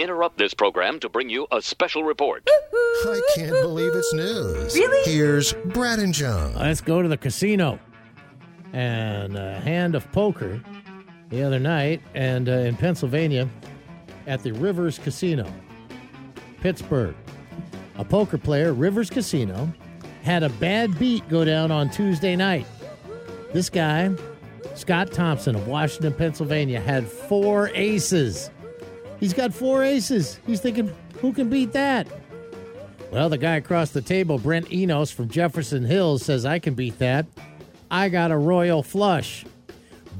interrupt this program to bring you a special report. I can't believe it's news. Really? Here's Brad and John. Let's go to the casino. And a hand of poker the other night, and uh, in Pennsylvania at the Rivers Casino, Pittsburgh. A poker player, Rivers Casino, had a bad beat go down on Tuesday night. This guy, Scott Thompson of Washington, Pennsylvania, had four aces. He's got four aces. He's thinking, who can beat that? Well, the guy across the table, Brent Enos from Jefferson Hills, says, I can beat that. I got a royal flush.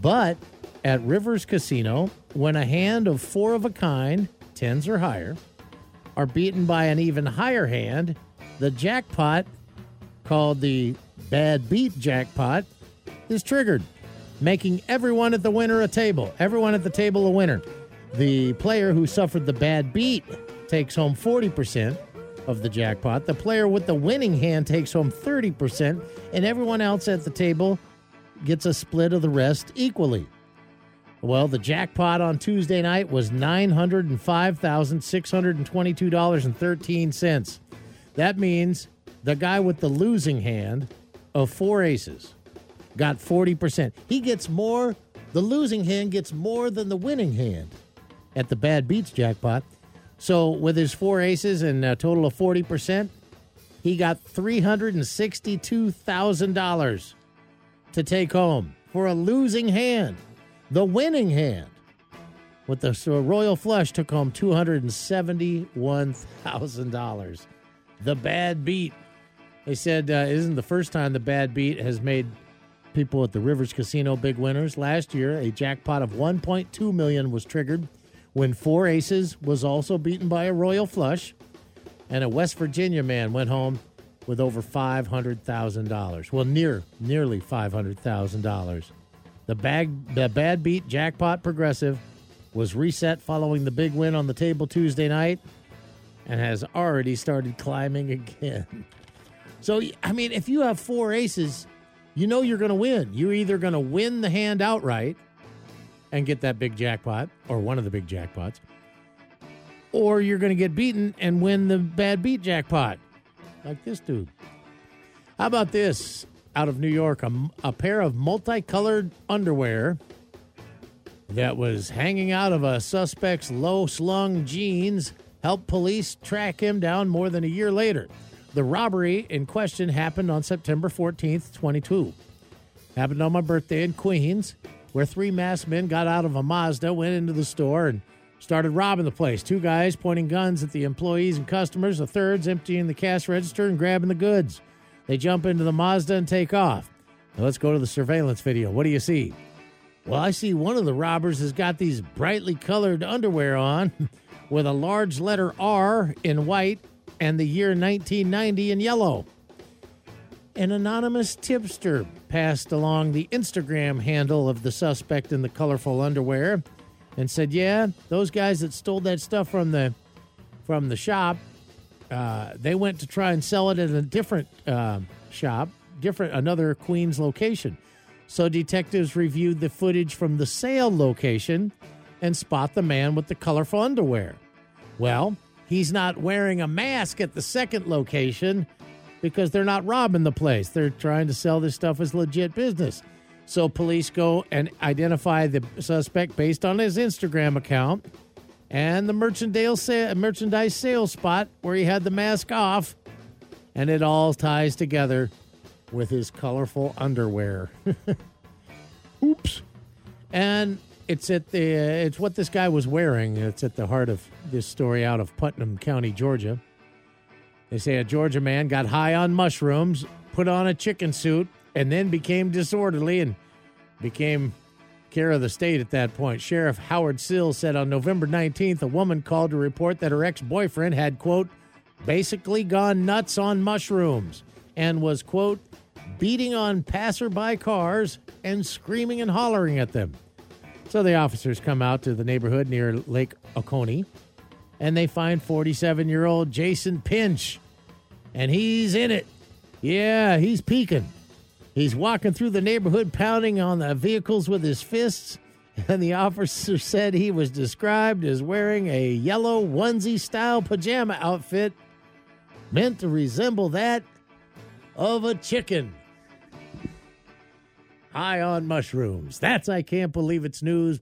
But at Rivers Casino, when a hand of four of a kind, tens or higher, are beaten by an even higher hand, the jackpot, called the bad beat jackpot, is triggered, making everyone at the winner a table. Everyone at the table a winner. The player who suffered the bad beat takes home 40% of the jackpot. The player with the winning hand takes home 30%, and everyone else at the table gets a split of the rest equally. Well, the jackpot on Tuesday night was $905,622.13. That means the guy with the losing hand of four aces got 40%. He gets more, the losing hand gets more than the winning hand at the bad beats jackpot. So with his four aces and a total of 40%, he got $362,000 to take home for a losing hand. The winning hand with the so Royal Flush took home $271,000. The bad beat. They said uh, isn't the first time the bad beat has made people at the Rivers Casino big winners. Last year, a jackpot of 1.2 million was triggered when four aces was also beaten by a royal flush, and a West Virginia man went home with over five hundred thousand dollars. Well, near nearly five hundred thousand dollars. The bag the bad beat jackpot progressive was reset following the big win on the table Tuesday night, and has already started climbing again. So I mean, if you have four aces, you know you're going to win. You're either going to win the hand outright and get that big jackpot or one of the big jackpots, or you're going to get beaten and win the bad beat jackpot, like this dude. How about this? Out of New York, a, a pair of multicolored underwear that was hanging out of a suspect's low slung jeans helped police track him down more than a year later. The robbery in question happened on September 14th, 22. Happened on my birthday in Queens, where three masked men got out of a Mazda, went into the store, and started robbing the place. Two guys pointing guns at the employees and customers, a third's emptying the cash register and grabbing the goods. They jump into the Mazda and take off. Now let's go to the surveillance video. What do you see? Well, I see one of the robbers has got these brightly colored underwear on with a large letter R in white and the year 1990 in yellow. An anonymous tipster passed along the Instagram handle of the suspect in the colorful underwear and said, "Yeah, those guys that stole that stuff from the from the shop, uh, they went to try and sell it at a different uh, shop, different another Queens location. So detectives reviewed the footage from the sale location and spot the man with the colorful underwear. Well, he's not wearing a mask at the second location because they're not robbing the place. They're trying to sell this stuff as legit business. So police go and identify the suspect based on his Instagram account and the merchandise sa- merchandise sales spot where he had the mask off, and it all ties together with his colorful underwear. Oops. And it's at the it's what this guy was wearing. It's at the heart of this story out of Putnam County, Georgia. They say a Georgia man got high on mushrooms, put on a chicken suit, and then became disorderly and became care of the state at that point. Sheriff Howard Sills said on November 19th, a woman called to report that her ex boyfriend had, quote, basically gone nuts on mushrooms and was, quote, beating on passerby cars and screaming and hollering at them. So the officers come out to the neighborhood near Lake Oconee and they find 47 year old Jason Pinch. And he's in it. Yeah, he's peaking. He's walking through the neighborhood, pounding on the vehicles with his fists, And the officer said he was described as wearing a yellow onesie style pajama outfit meant to resemble that of a chicken. High on mushrooms. That's I Can't Believe It's News.